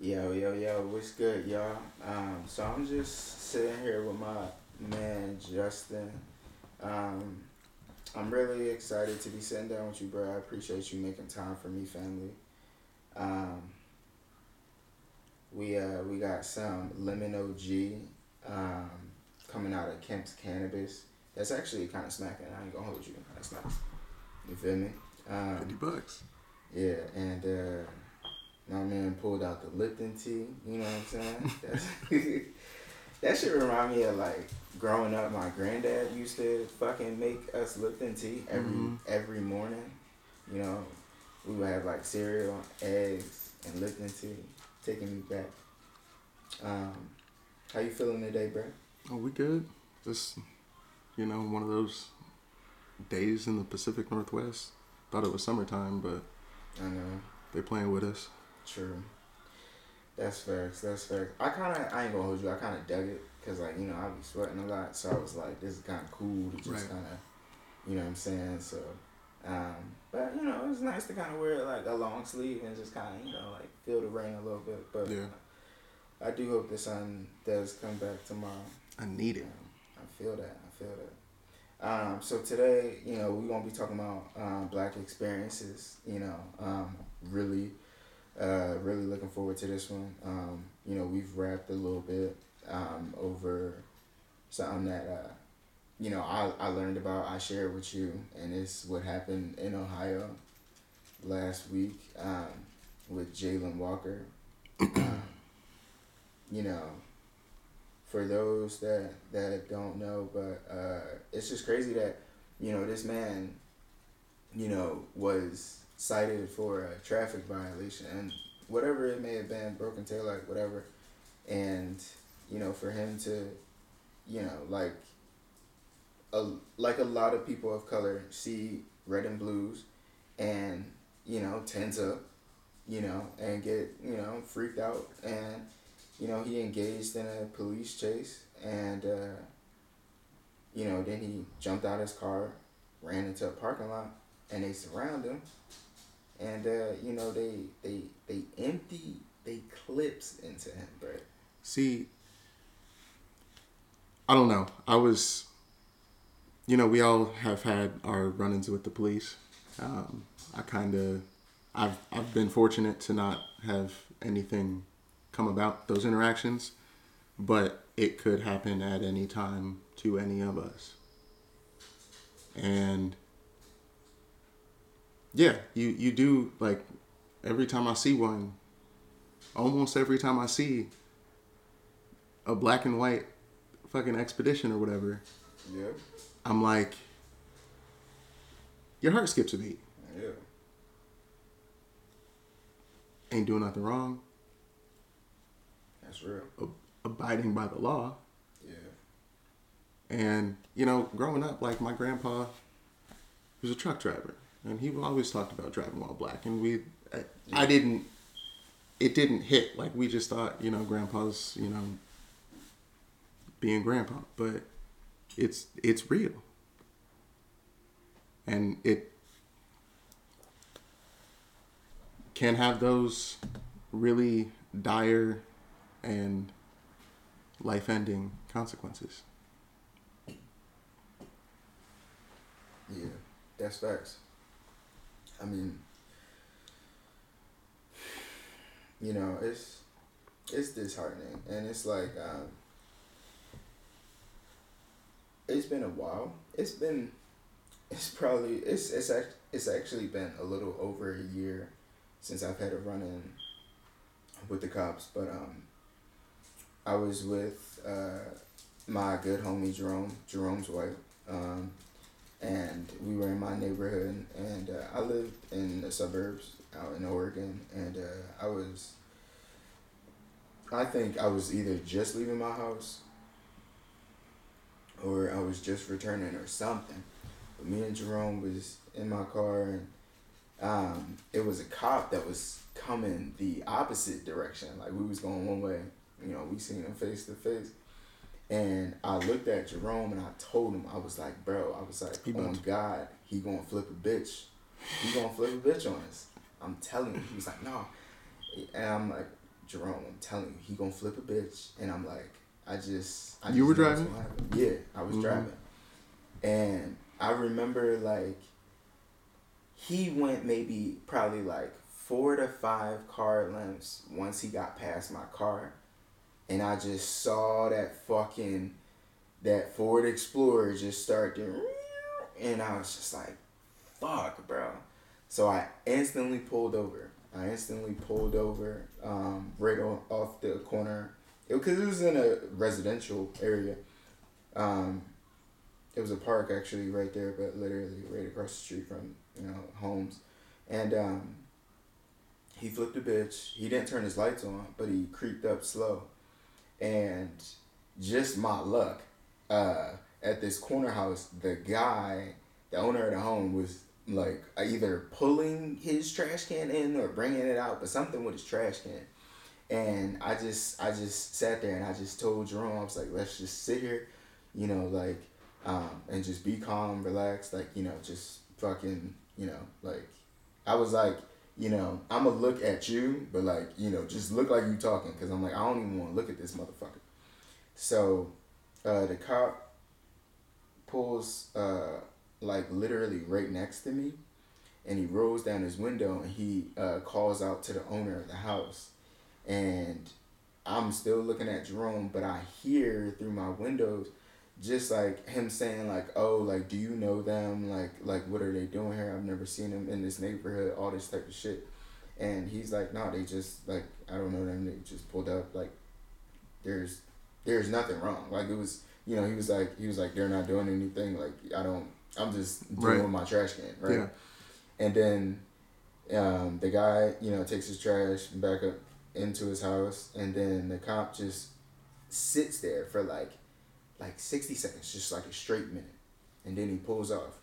Yo, yo, yo, what's good, y'all? Um, so I'm just sitting here with my man Justin. Um, I'm really excited to be sitting down with you, bro. I appreciate you making time for me, family. Um, we uh we got some lemon OG um, coming out of Kemp's Cannabis. That's actually kind of smacking. I ain't gonna hold you. That's nice. You feel me? Um, Fifty bucks. yeah, and uh, my man pulled out the Lipton tea. You know what I'm saying? That's, that should remind me of like growing up. My granddad used to fucking make us Lipton tea every Mhm. every morning. You know, we would have like cereal, eggs, and Lipton tea. Taking me back. Um, how you feeling today, bro? Oh, we good. Just you know, one of those days in the Pacific Northwest. Thought it was summertime, but I know. they playing with us. True. That's facts. That's facts. I kind of, I ain't gonna hold you. I kind of dug it because, like, you know, I be sweating a lot, so I was like, this is kind of cool to just Right. kind of, you know what I'm saying? So, um, but you know, it's nice to kind of wear like a long sleeve and just kind of, you know, like feel the rain a little bit. But Yeah. I do hope the sun does come back tomorrow. I need it. Um, I feel that. I feel that. Um, so today, you know, we're gonna be talking about um, black experiences. You know, um, really, uh, really looking forward to this one. Um, you know, we've rapped a little bit um, over something that uh, you know I, I learned about. I shared with you, and it's what happened in Ohio last week um, with Jayland Walker. um, you know, for those that that don't know, but uh, it's just crazy that you know this man, you know, was cited for a traffic violation and whatever it may have been, broken tail taillight, whatever, and you know, for him to, you know, like, a like a lot of people of color see red and blues, and you know, tend to, you know, and get you know freaked out and you know, he engaged in a police chase and, uh, you know, then he jumped out of his car, ran into a parking lot, and they surround him. And, uh, you know, they, they, they empty, they clips into him, bro. See, I don't know. I was, you know, we all have had our run-ins with the police. Um, I kind of, I've I've been fortunate to not have anything come about those interactions, but it could happen at any time to any of us. And yeah, you you do like every time I see one, almost every time I see a black and white fucking expedition or whatever, Yeah. I'm like, your heart skips a beat. Yeah. Ain't doing nothing wrong. That's real. ab- Abiding by the law. Yeah. And, you know, growing up, like my grandpa was a truck driver. And he always talked about driving while black. And we, I, I didn't, it didn't hit. Like we just thought, you know, grandpa's, you know, being grandpa. But it's, it's real. And it can have those really dire and life ending consequences. Yeah. That's facts. I mean, you know, it's it's disheartening, and it's like um, it's been a while. It's been it's probably it's it's act, it's actually been a little over a year since I've had a run in with the cops, but um, I was with uh, my good homie Jerome, Jerome's wife, um, and we were in my neighborhood, and uh, I lived in the suburbs out in Oregon, and uh, I was. I think I was either just leaving my house or I was just returning or something. But me and Jerome was in my car and um, it was a cop that was coming the opposite direction. Like we was going one way. You know, we seen him face to face. And I looked at Jerome and I told him, I was like, bro, I was like, He on God, he gonna flip a bitch. He gonna flip a bitch on us. I'm telling you. He was like, no. And I'm like, Jerome, I'm telling you, he gonna flip a bitch, and I'm like, I just, I You just were driving? Yeah, I was Mhm. driving, and I remember like he went maybe probably like four to five car lengths once he got past my car, and I just saw that fucking that Ford Explorer just start doing, and I was just like, fuck, bro. So I instantly pulled over. I instantly pulled over um, right off the corner because it, was in a residential area. Um, it was a park actually right there, but literally right across the street from you know homes, and um, he flipped a bitch. He didn't turn his lights on, but he creeped up slow, and just my luck. Uh, at this corner house, the guy, the owner of the home, was like either pulling his trash can in or bringing it out, but something with his trash can. And I just, I just sat there and I just told Jerome, I was like, let's just sit here, you know, like, um, and just be calm, relax, like, you know, just fucking, you know, like, I was like, you know, I'm gonna look at you, but like, you know, just look like you talking, cause I'm like, I don't even want to look at this motherfucker. So, uh, the cop pulls, uh, like literally right next to me, and he rolls down his window and he uh, calls out to the owner of the house, and I'm still looking at Jerome, but I hear through my windows just like him saying like oh like do you know them? Like like what are they doing here? I've never seen them in this neighborhood all this type of shit. And he's like no they just like i don't know them. They just pulled up like there's there's nothing wrong. Like it was you know he was like he was like they're not doing anything. Like i don't i'm just doing Right. my trash can right? Yeah. and then um, the guy, you know, takes his trash back up into his house, and then the cop just sits there for like, like sixty seconds, just like a straight minute, and then he pulls off.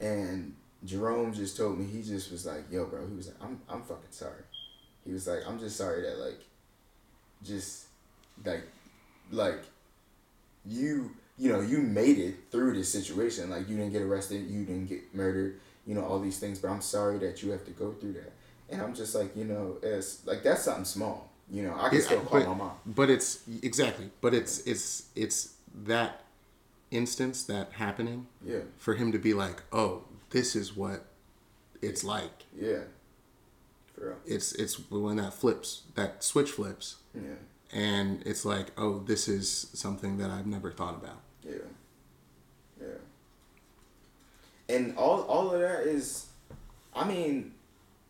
And Jerome just told me he just was like, "Yo, bro," he was like, "I'm, I'm fucking sorry." He was like, "I'm just sorry that like, just like, like, you." You know, you made it through this situation. Like, you didn't get arrested, you didn't get murdered, you know, all these things, but I'm sorry that you have to go through that. And I'm just like, you know, it's like that's something small. You know, I can Yeah, still call but, my mom. but it's exactly but it's it's it's that instance that happening Yeah, for him to be like oh this is what it's like yeah, for real. it's it's when that flips that switch flips Yeah, and it's like oh this is something that i've never thought about yeah, yeah. And all all of that is, I mean,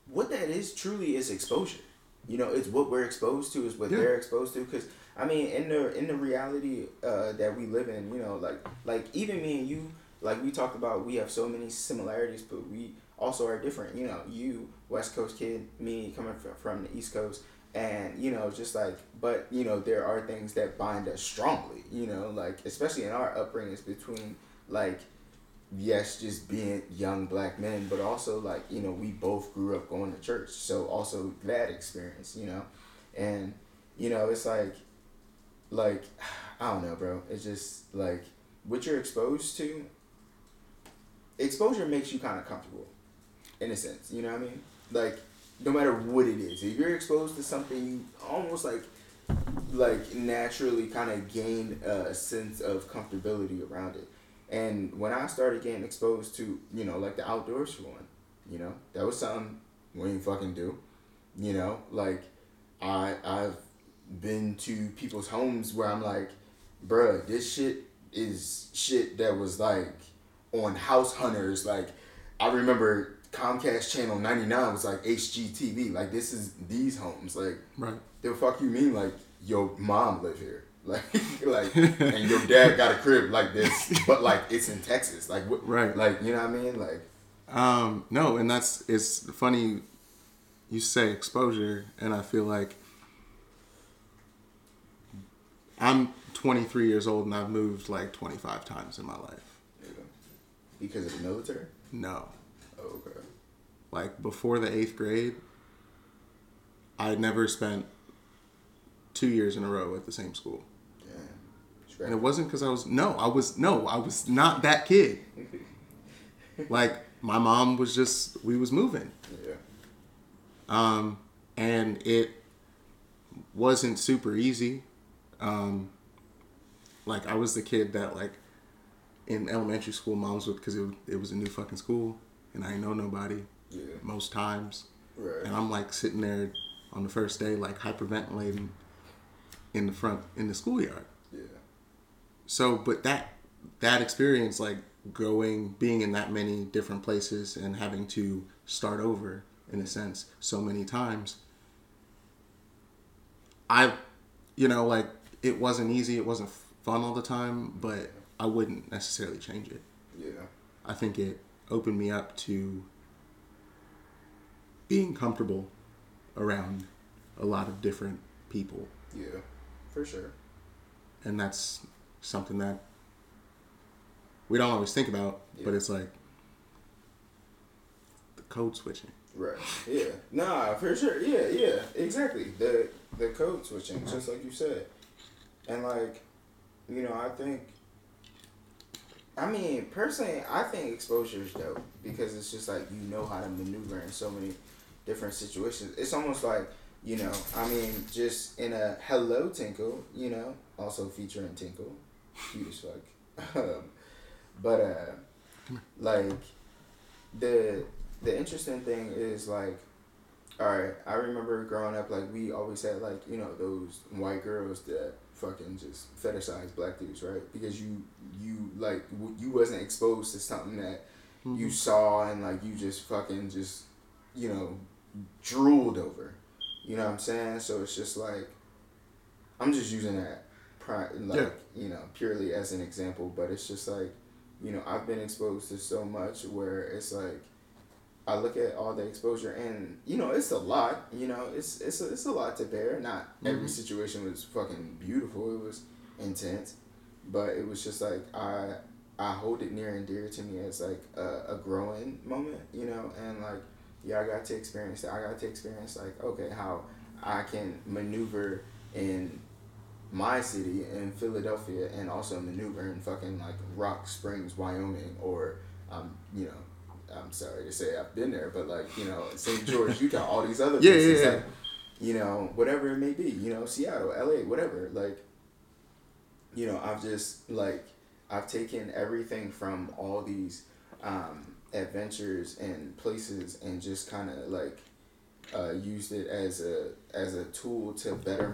what that is truly is exposure. You know, it's what we're exposed to, is what Yeah. they're exposed to. Because I mean, in the in the reality uh, that we live in, you know, like like even me and you, like we talked about, we have so many similarities, but we also are different. You know, you West Coast kid, me coming from, from the East Coast, and you know, just like, but you know, there are things that bind us strongly. You know, like especially in our upbringings between like yes, just being young black men, but also like you know we both grew up going to church, so also that experience, you know, and you know it's like, like I don't know, bro. It's just like what you're exposed to. Exposure makes you kind of comfortable, in a sense. You know what I mean? Like no matter what it is, if you're exposed to something, you almost like like naturally kind of gain a sense of comfortability around it. And when I started getting exposed to, you know, like the outdoors for one, you know, that was something we didn't fucking do. You know, like I I've been to people's homes where I'm like, bruh, this shit is shit that was like on House Hunters. Like I remember Comcast Channel 99 was like HGTV. Like this is these homes. Like right the fuck you mean like your mom live here like like and your dad got a crib like this but like it's in texas like what Right. like you know what i mean like Um, no, and that's it's funny. You say exposure, and I feel like I'm 23 years old and I've moved like 25 times in my life. know, because of the military No, oh, okay like before the eighth grade, I never spent two years in a row at the same school, and it wasn't because I was no, I was no, I was not that kid. Like my mom was just we was moving. yeah um, and it wasn't super easy. Um, like I was the kid that like in elementary school, moms would because it, it was a new fucking school and I know nobody Yeah. most times, Right. and I'm like sitting there on the first day like hyperventilating in the front in the schoolyard. So, but that that experience, like going, being in that many different places and having to start over in a sense so many times, I, you know, like it wasn't easy, it wasn't fun all the time, but I wouldn't necessarily change it. Yeah. I think it opened me up to being comfortable around a lot of different people. Yeah. For sure. and that's something that we don't always think about but it's like the code switching Right. Yeah. Nah, for sure. Yeah, yeah. Exactly. The the code switching, just like you said. And like, you know, I think I mean, personally, I think exposure is dope because it's just like you know how to maneuver in so many different situations. It's almost like, you know, I mean, just in a Hello Tinkle, you know, also featuring Tinkle, cute as fuck. um, but uh, like the the interesting thing is like all right i remember growing up like we always had like you know those white girls that fucking just fetishize black dudes right? Because you you like w- you wasn't exposed to something that you saw and like you just fucking just you know drooled over. You know what i'm saying? So it's just like i'm just using that pri- like Yeah. you know purely as an example but it's just like you know i've been exposed to so much where it's like I look at all the exposure and you know it's a lot. You know it's it's a, it's a lot to bear. Not every Mhm. situation was fucking beautiful. It was intense, but it was just like I I hold it near and dear to me as like a, a growing moment. You know, and like yeah, I got to experience that. I got to experience like okay how I can maneuver in my city in Philadelphia and also maneuver in fucking like Rock Springs, Wyoming, or um you know I'm sorry to say I've been there, but like you know St. George, Utah, all these other Yeah, places, yeah, yeah. like you know whatever it may be, you know Seattle, L.A., whatever. Like you know I've just like I've taken everything from all these um, adventures and places and just kind of like uh, used it as a as a tool to better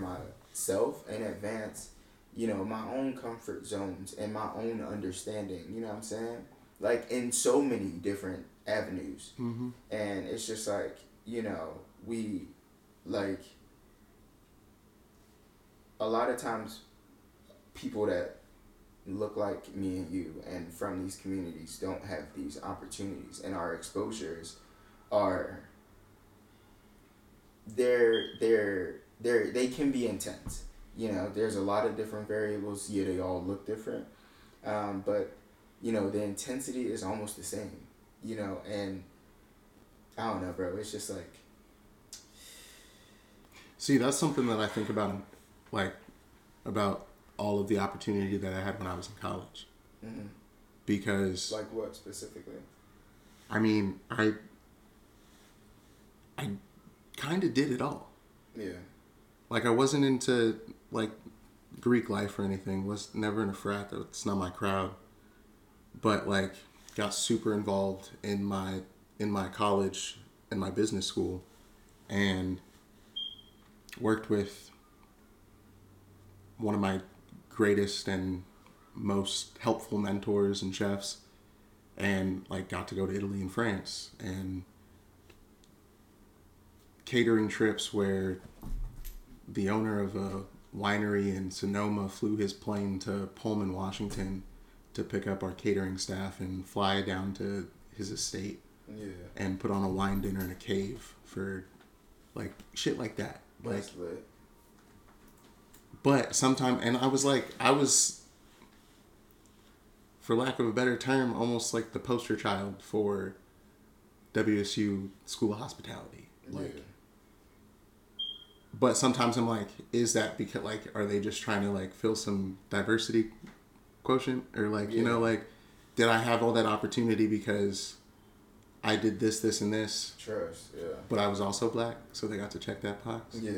myself and advance you know my own comfort zones and my own understanding you know what i'm saying? Like in so many different avenues. Mm-hmm. and it's just like you know we like a lot of times people that look like me and you and from these communities don't have these opportunities. And our exposures are they're they're they're they can be intense. You know there's a lot of different variables. Yeah they all look different. Um, but you know the intensity is almost the same you know and i don't know bro. It's just like see that's something that i think about like about all of the opportunity that i had when i was in college. Mm, because like what specifically? I mean i i kind of did it all. Yeah like i wasn't into like greek life or anything. Was never in a frat. That's not my crowd. But like got super involved in my in my college in my business school and worked with one of my greatest and most helpful mentors and chefs and like got to go to Italy and France and catering trips where the owner of a winery in Sonoma flew his plane to Pullman, Washington to pick up our catering staff and fly down to his estate yeah and put on a wine dinner in a cave for like shit like that. Like but sometime and I was like I was for lack of a better term almost like the poster child for WSU school of hospitality. Like yeah but sometimes I'm like, is that because like are they just trying to like fill some diversity quotient? Or like you know like did I have all that opportunity because I did this this and this? Trust yeah. But I was also black so they got to check that box. Yeah.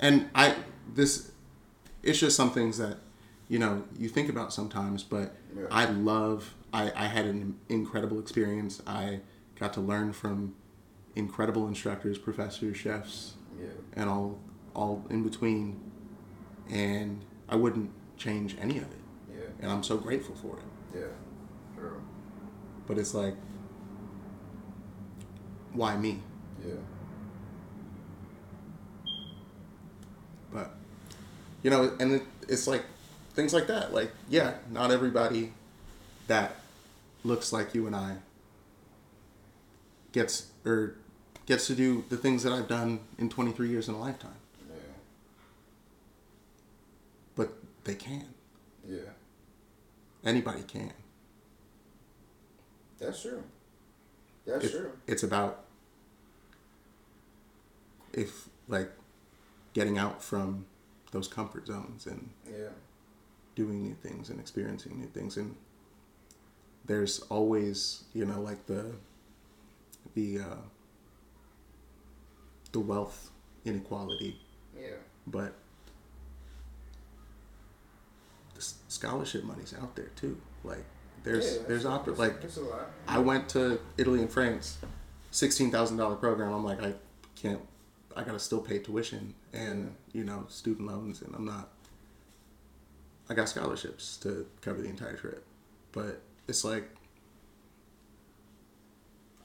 And I this it's just some things that you know you think about sometimes but Yeah. i love I, I had an incredible experience. I got to learn from incredible instructors professors chefs Yeah. and all all in between and i wouldn't change any of it Yeah. and i'm so grateful for it Yeah. True. but it's like why me Yeah. but you know and it, it's like things like that like yeah not everybody that looks like you and i gets or gets to do the things that i've done in 23 years in a lifetime Yeah. but they can Yeah. anybody can That's true. That's It- true. it's about if like getting out from those comfort zones and Yeah. doing new things and experiencing new things and there's always you know like the the uh, the wealth inequality Yeah. but the scholarship money's out there too like there's yeah, there's opera like that's. I went to Italy and France, sixteen thousand dollar program. I'm like, I can't. I gotta still pay tuition and you know student loans, and I'm not. I got scholarships to cover the entire trip, but it's like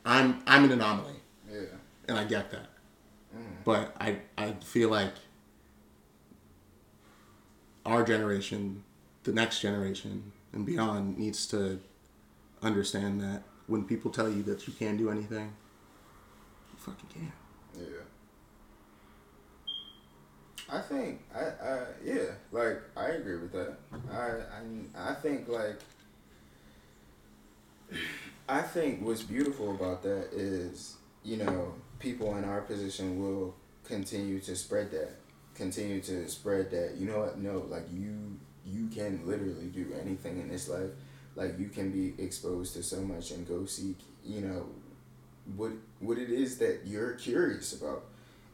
I'm I'm an anomaly, Yeah. and I get that, but I I feel like our generation, the next generation, and beyond needs to understand that when people tell you that you can't do anything, you fucking can. Yeah. I think I, I yeah like I agree with that. I I I think like I think what's beautiful about that is you know people in our position will continue to spread that, continue to spread that. You know what? No, like you you can literally do anything in this life. Like you can be exposed to so much and go seek you know what what it is that you're curious about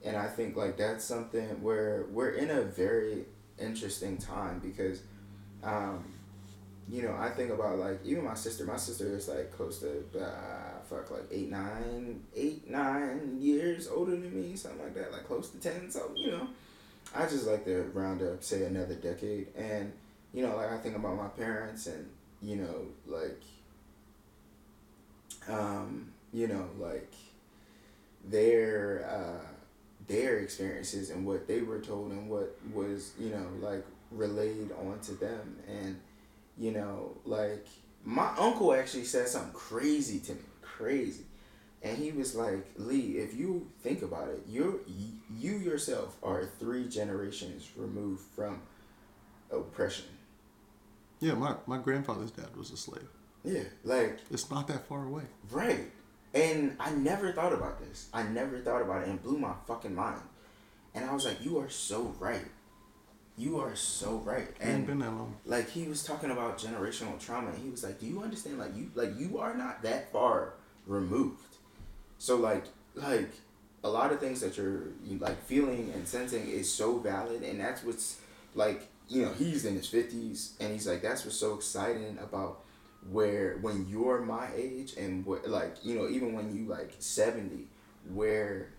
and i think like that's something where we're in a very interesting time because um you know i think about like even my sister my sister is like close to uh, fuck like eight nine eight nine years older than me something like that like close to 10 so you know i just like to round up say another decade. And you know like i think about my parents and you know like um you know like their uh their experiences and what they were told and what was you know like relayed onto them. And you know like my uncle actually said something crazy to me crazy and he was like lee if you think about it you you yourself are three generations removed from oppression Yeah, my, my grandfather's dad was a slave. yeah like It's not that far away. Right. And I never thought about this. I never thought about it and it blew my fucking mind. And I was like, you are so right. You are so right. Ain't And been that long. like he was talking about generational trauma and he was like, Do you understand like you like you are not that far removed. So like like a lot of things that you're you, like feeling and sensing is so valid and that's what's like you know he's in his 50s and he's like that's what's so exciting about where when you're my age and what like you know even when you like 70 where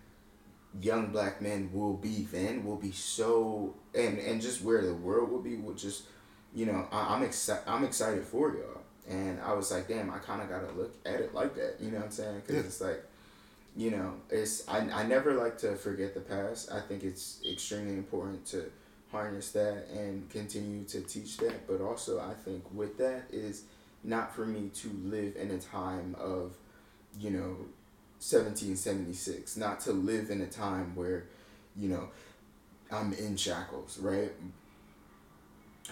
young black men will be then will be so and and just where the world will be will just you know I, i'm excited i'm excited for y'all and i was like damn i kind of gotta look at it like that you know what i'm saying because Yeah. it's like you know it's I, I never like to forget the past. I think it's extremely important to harness that and continue to teach that. But also i think with that is not for me to live in a time of you know 1776 not to live in a time where you know i'm in shackles right?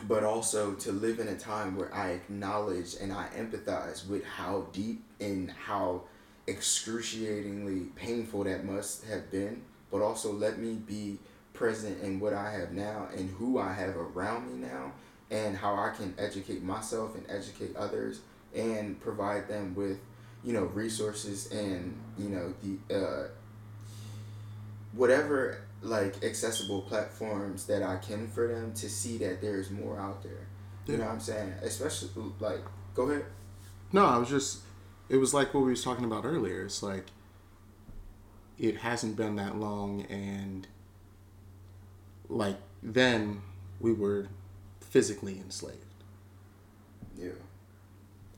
But also to live in a time where i acknowledge and i empathize with how deep and how excruciatingly painful that must have been but also let me be present in what i have now and who i have around me now and how i can educate myself and educate others and provide them with you know resources and you know the uh whatever like accessible platforms that I can for them to see that there's more out there. You know what I'm saying? Especially like, go ahead. No, I was just. It was like what we was talking about earlier. It's like. It hasn't been that long, and. Like then, we were physically enslaved, Yeah.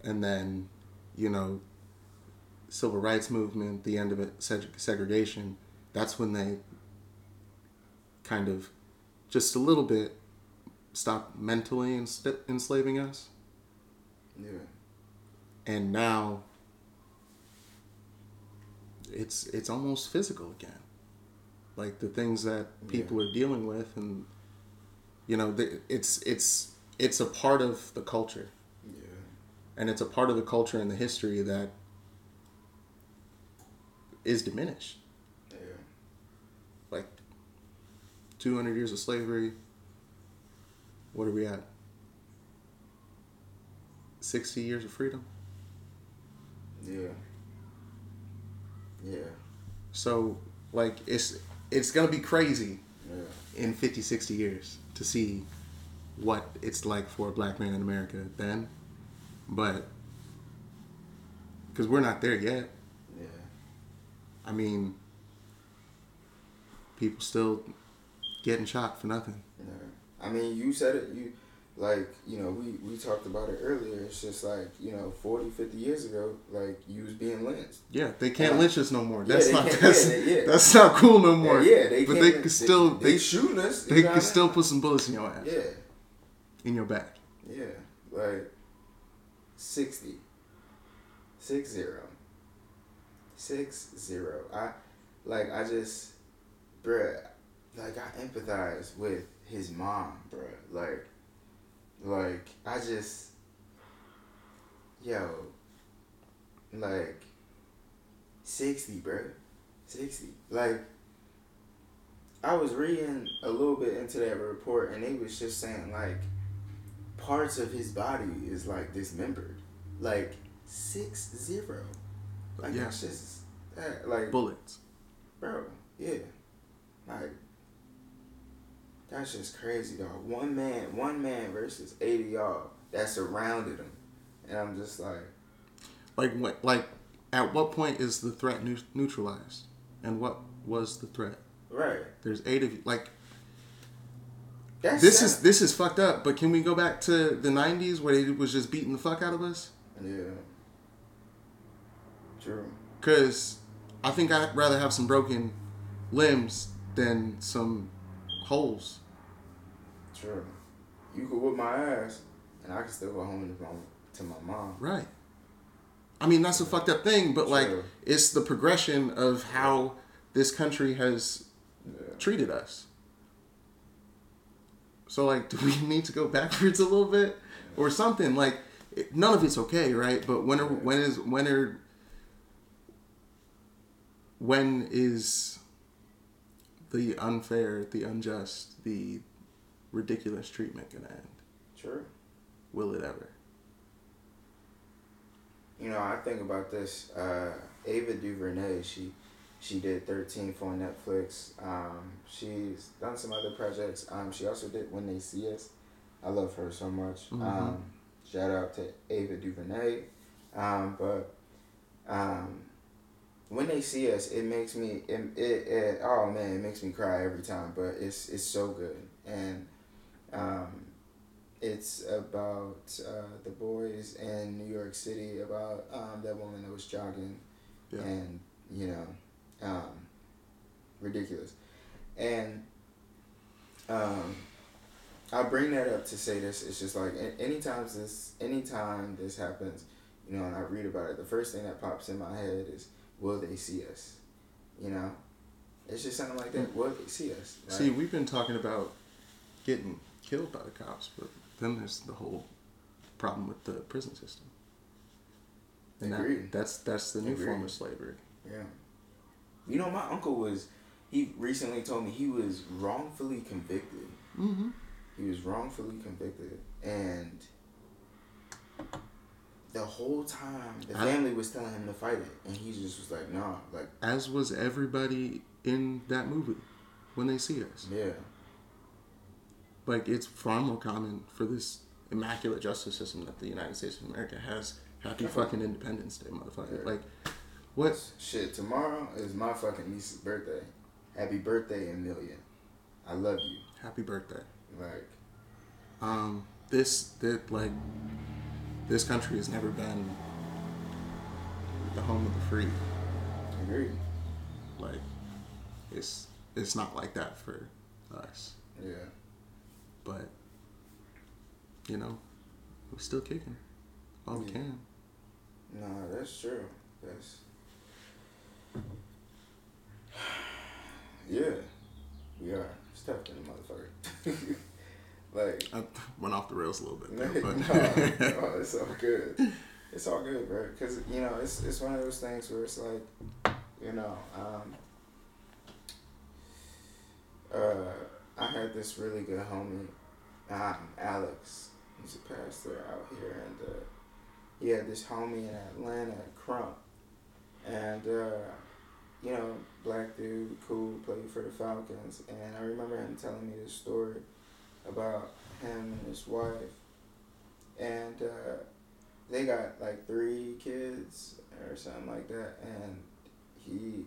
and then, you know. Civil rights movement, the end of it, segregation. That's when they. Kind of, just a little bit, stopped mentally enslaving us. Yeah. and now it's it's almost physical again like the things that people are dealing with and you know the, it's it's it's a part of the culture Yeah. and it's a part of the culture and the history that is diminished Yeah. like 200 years of slavery what are we at 60 years of freedom Yeah. Yeah. So like it's it's gonna be crazy Yeah. in 50, 60 years to see what it's like for a black man in America then. But because we're not there yet. Yeah. I mean, people still getting shot for nothing. Yeah. I mean, you said it. You like, you know, we we talked about it earlier. It's just like, you know, 40, 50 years ago, like you was being lynched. Yeah, they can't Yeah. lynch us no more. That's they not that's, yeah, yeah. that's not cool no more. Yeah, they but they can still they, they shooting us. they can still put some bullets in your ass, Yeah. in your back. Yeah, like 60. Six zero. Six zero. I like I just bruh like I empathize with his mom, bruh. Like like I just yo like sixty, bro, Sixty. Like I was reading a little bit into that report and they was just saying like parts of his body is like dismembered. Like six zero. Like Yeah. that's just that like Bullets. bro, yeah. Like that's just crazy dog. One man one man versus eighty y'all that surrounded him. And I'm just like Like what? Like at what point is the threat neutralized? And what was the threat? Right. There's eight of you. Like That's this sad. is this is fucked up. But can we go back to the '90s where they was just beating the fuck out of us? Yeah. True. Cause I think I'd rather have some broken limbs than some holes. True. You could whip my ass and I could still go home to my to my mom. Right. I mean that's a fucked up thing, but like it's the progression of how this country has Yeah. treated us. So like, do we need to go backwards a little bit or something? Like, none of it's okay, right? But when are, when is when are when is the unfair, the unjust, the ridiculous treatment gonna end? True. Will it ever? You know, I think about this. Uh, Ava DuVernay, she she did Thirteen for Netflix. Um, she's done some other projects. Um, she also did When They See Us. I love her so much. Mhm. Um, shout out to Ava DuVernay. Um, but um, when they see us, it makes me it, it, it oh man, it makes me cry every time. But it's it's so good and um, it's about uh, the boys in New York City about um, that woman that was jogging Yeah. and you know um, ridiculous and um, I bring that up to say this it's just like anytime this anytime this happens you know and I read about it the first thing that pops in my head is will they see us you know it's just something like that will they see us right? See, we've been talking about getting killed by the cops, but then there's the whole problem with the prison system. And that, that's that's the new Agreed. form of slavery. Yeah. You know, my uncle was, he recently told me he was wrongfully convicted. Mm-hmm. He was wrongfully convicted. And the whole time, the I- family was telling him to fight it. And he just was like, nah, like, As was everybody in that movie. when they see us. Yeah. Like it's far more common for this immaculate justice system that the United States of America has. Happy fucking Independence Day, motherfucker. Yeah. Like, what? Shit, tomorrow is my fucking niece's birthday. Happy birthday, Amelia. I love you. Happy birthday. Like, Um, this that like this country has never been the home of the free. agreed. Like, it's it's not like that for us. Yeah. But you know, we're still kicking all we can. No, that's true. That's. Yeah, we are. Tough being a motherfucker. like, I went off the rails a little bit no, there, but no, it's all good. It's all good, bro. Because you know, it's it's one of those things where it's like, you know, um, uh, I had this really good homie, um, Alex. He's a pastor out here, and uh, he had this homie in Atlanta, Crump, and uh, you know, black dude, cool, played for the Falcons, and I remember him telling me this story about him and his wife, and uh, they got like three kids or something like that, and he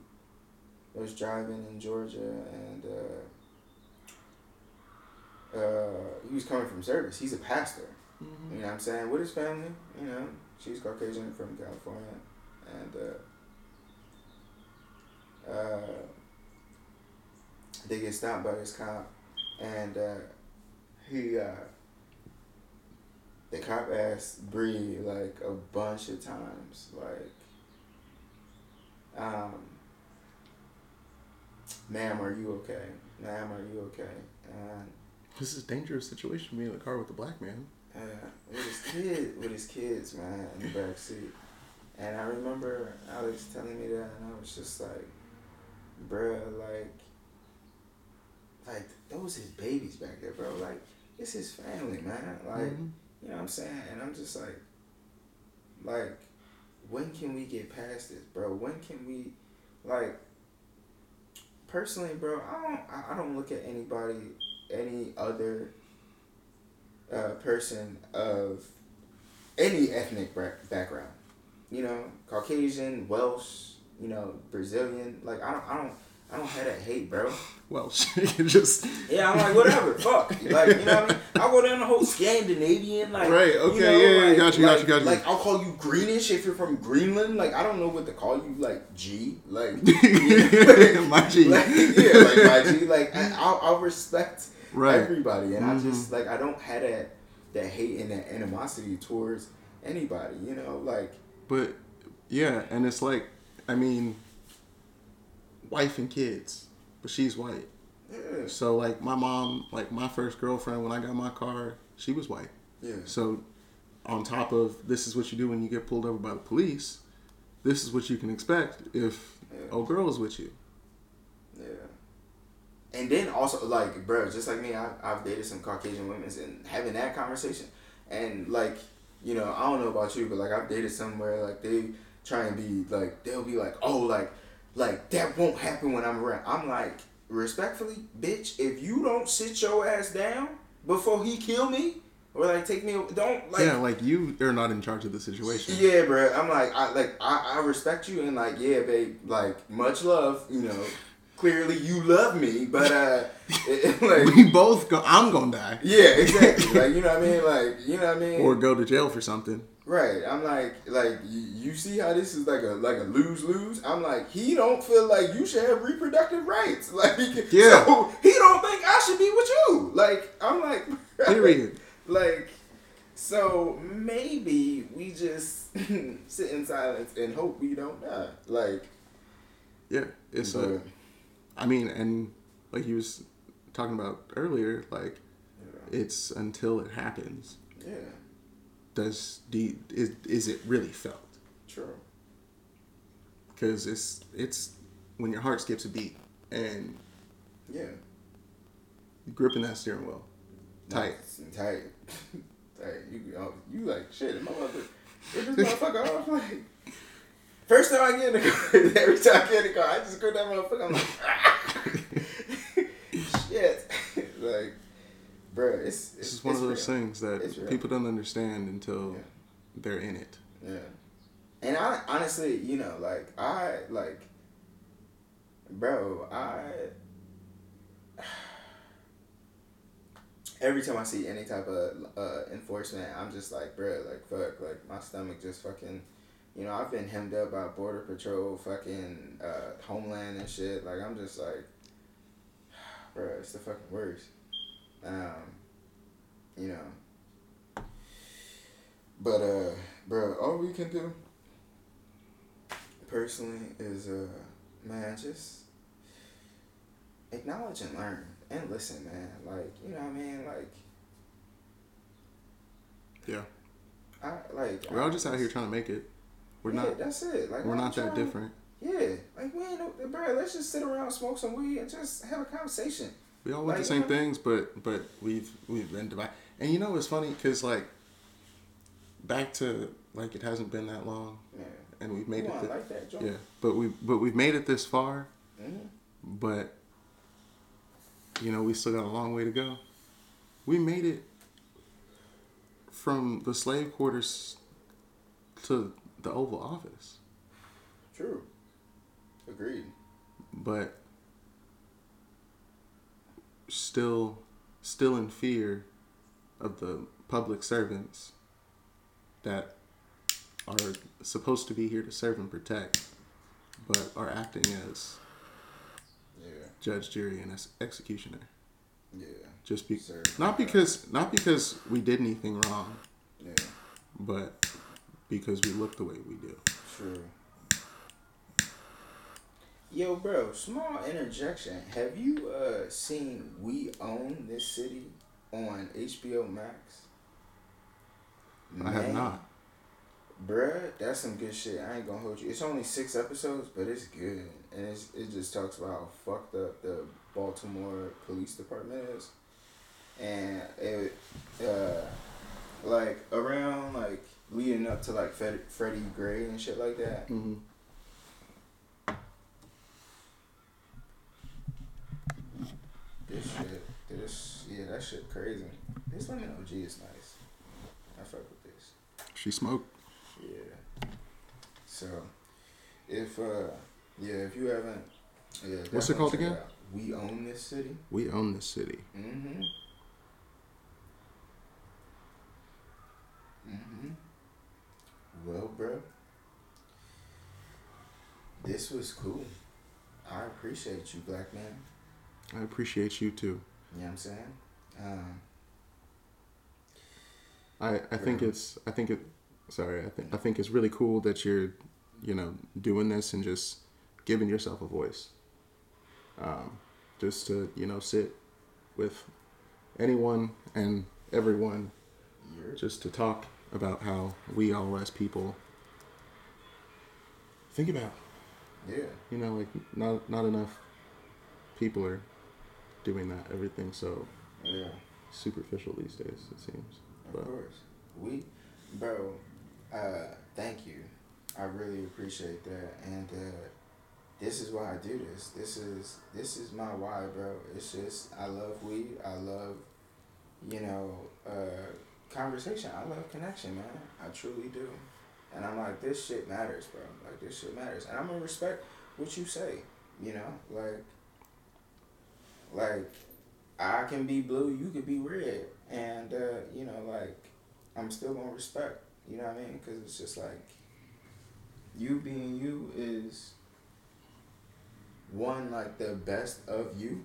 was driving in Georgia, and uh, uh, he was coming from service. He's a pastor. You know what I'm saying? With his family, you know, she's Caucasian from California, and uh, uh, they get stopped by this cop, and uh, he, uh, the cop asked Bree like a bunch of times, like, um, "Ma'am, are you okay? Ma'am, are you okay?" And this is a dangerous situation. Me in the car with a black man. uh, with his kid, with his kids, man, in the back seat. And I remember Alex telling me that, and I was just like, bruh, like, like those his babies back there, bro. Like, it's his family, man. Like, Mhm. you know what I'm saying? And I'm just like, like, when can we get past this, bro? When can we, like, personally, bro? I don't, I- don't look at anybody, any other uh, person of any ethnic background, you know, Caucasian, Welsh, you know, Brazilian. Like, I don't, I don't, I don't have that hate, bro. Well, just Yeah, I'm like, whatever, fuck. Like, you know what I mean? I'll go down the whole Scandinavian, like, Right, you okay, know, yeah, yeah, like, got you, got like, you, got you. Like, I'll call you greenish if you're from Greenland. Like, I don't know what to call you, like, G. Like, my G. like yeah, like my G. Like, I, I'll, I'll respect Right. everybody, and I Mhm. just like I don't have that that hate and that animosity towards anybody. You know, like But yeah, and it's like, I mean, wife and kids, but she's white. yeah, So like my mom, like my first girlfriend when I got my car, she was white. yeah, So on top of this is what you do when you get pulled over by the police, this is what you can expect if Yeah. old girl is with you. yeah. And then also like, bro, just like me, I, I've dated some Caucasian women, and having that conversation, and like, you know, I don't know about you, but like I've dated somewhere like they try and be like they'll be like, oh, like, like that won't happen when I'm around. I'm like, respectfully, bitch, if you don't sit your ass down before he kill me or like take me, don't like. yeah, like you are not in charge of the situation. Yeah, bro. I'm like, I like, I, I respect you and like, yeah, babe, like, much love. You know, clearly you love me, but uh, it, like, We both go. I'm gonna die yeah, exactly. Like, you know what I mean? Like, you know what I mean? or go to jail for something. Right. I'm like, like, you, see how this is like a like a lose lose. I'm like, he don't feel like you should have reproductive rights. Like, Yeah. so he don't think I should be with you. Like, I'm like, Period. Like, so maybe we just sit in silence and hope we don't die. Like, Yeah, it's a. but, I mean, and like you was talking about earlier, like know, it's until it happens. yeah, Does do you, is is it really felt? true. Because it's it's when your heart skips a beat and Yeah, you're gripping that steering wheel tight. Nice. tight, tight. You oh, you like shit. Am I about to rip this motherfucker off? Like, first time I get in the car, every time I get in the car, I just grip that motherfucker. I'm like, shit, like, bro, it's, it's is one it's of those real. things that people don't understand until Yeah. they're in it. Yeah. And I honestly, you know, like I like bro, I every time I see any type of uh, enforcement, I'm just like, bro, like fuck, like my stomach just fucking you know, I've been hemmed up by border patrol, fucking uh, homeland and shit. Like I'm just like, bro, it's the fucking worst. Um, you know. But uh, bro, all we can do personally is uh, man, just acknowledge and learn and listen, man. Like you know what I mean, like Yeah. I like We're I all just out here trying to make it. We're yeah, not That's it. Like we're not that different. Yeah, like we ain't, no- bro. Let's just sit around, smoke some weed, and just have a conversation. We all want Like, the same things, but but we've we've been divided. And you know it's funny? Cause like back to like it hasn't been that long, Yeah, and we've you made it. thi- like that, yeah, but we but we've made it this far. hmm But you know we still got a long way to go. We made it from the slave quarters to the Oval Office, True. Agreed. but still still in fear of the public servants that are supposed to be here to serve and protect, but are acting as Yeah. judge, jury, and ex- executioner. Yeah. Just be Sir. not because not because we did anything wrong, Yeah. but because we look the way we do. True. Yo, bro, small interjection. Have you uh seen We Own This City on HBO Max? I have not. Bruh, that's some good shit. I ain't gonna hold you. It's only six episodes, but it's good. And it's, it just talks about how fucked up the Baltimore Police Department is. And it, uh, like, around, like, leading up to, like, Fred, Freddie Gray and shit like that. hmm This shit, this, yeah, that shit crazy. This lemon OG is nice. I fuck with this. She smoked. Yeah. So, if uh, yeah, if you haven't, yeah. What's it called again? We own this city. We own this city. Mm-hmm. Mm-hmm. Well, bro, this was cool. I appreciate you, black man. I appreciate you too. You know what I'm saying? Um, I, I think Yeah. it's I think it sorry I think I think it's really cool that you're you know doing this and just giving yourself a voice. Um, just to you know sit with anyone and everyone just to talk about how we all as people think about yeah. you know like not not enough people are doing that everything so Yeah. superficial these days it seems Of but course. We, bro, uh, thank you. I really appreciate that. And uh, this is why I do this. This is this is my why, bro. It's just I love weed. I love, you know, uh, conversation. I love connection, man. I truly do. And I'm like, this shit matters, bro. Like this shit matters. And I'm gonna respect what you say. You know, like, like I can be blue, you could be red, and uh, you know, like I'm still gonna respect. You know what I mean? Because it's just like you being you is one like the best of you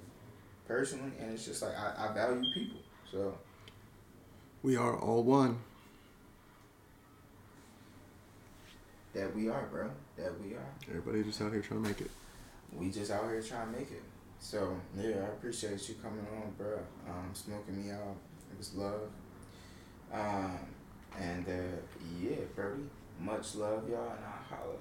personally, and it's just like I, I value people. So we are all one that we are, bro. That we are. everybody just out here trying to make it We just out here trying to make it. So yeah, I appreciate you coming on, bro. Um, smoking me out. It was love. Um, and uh, yeah, Brody. Much love, y'all, and I'll holler.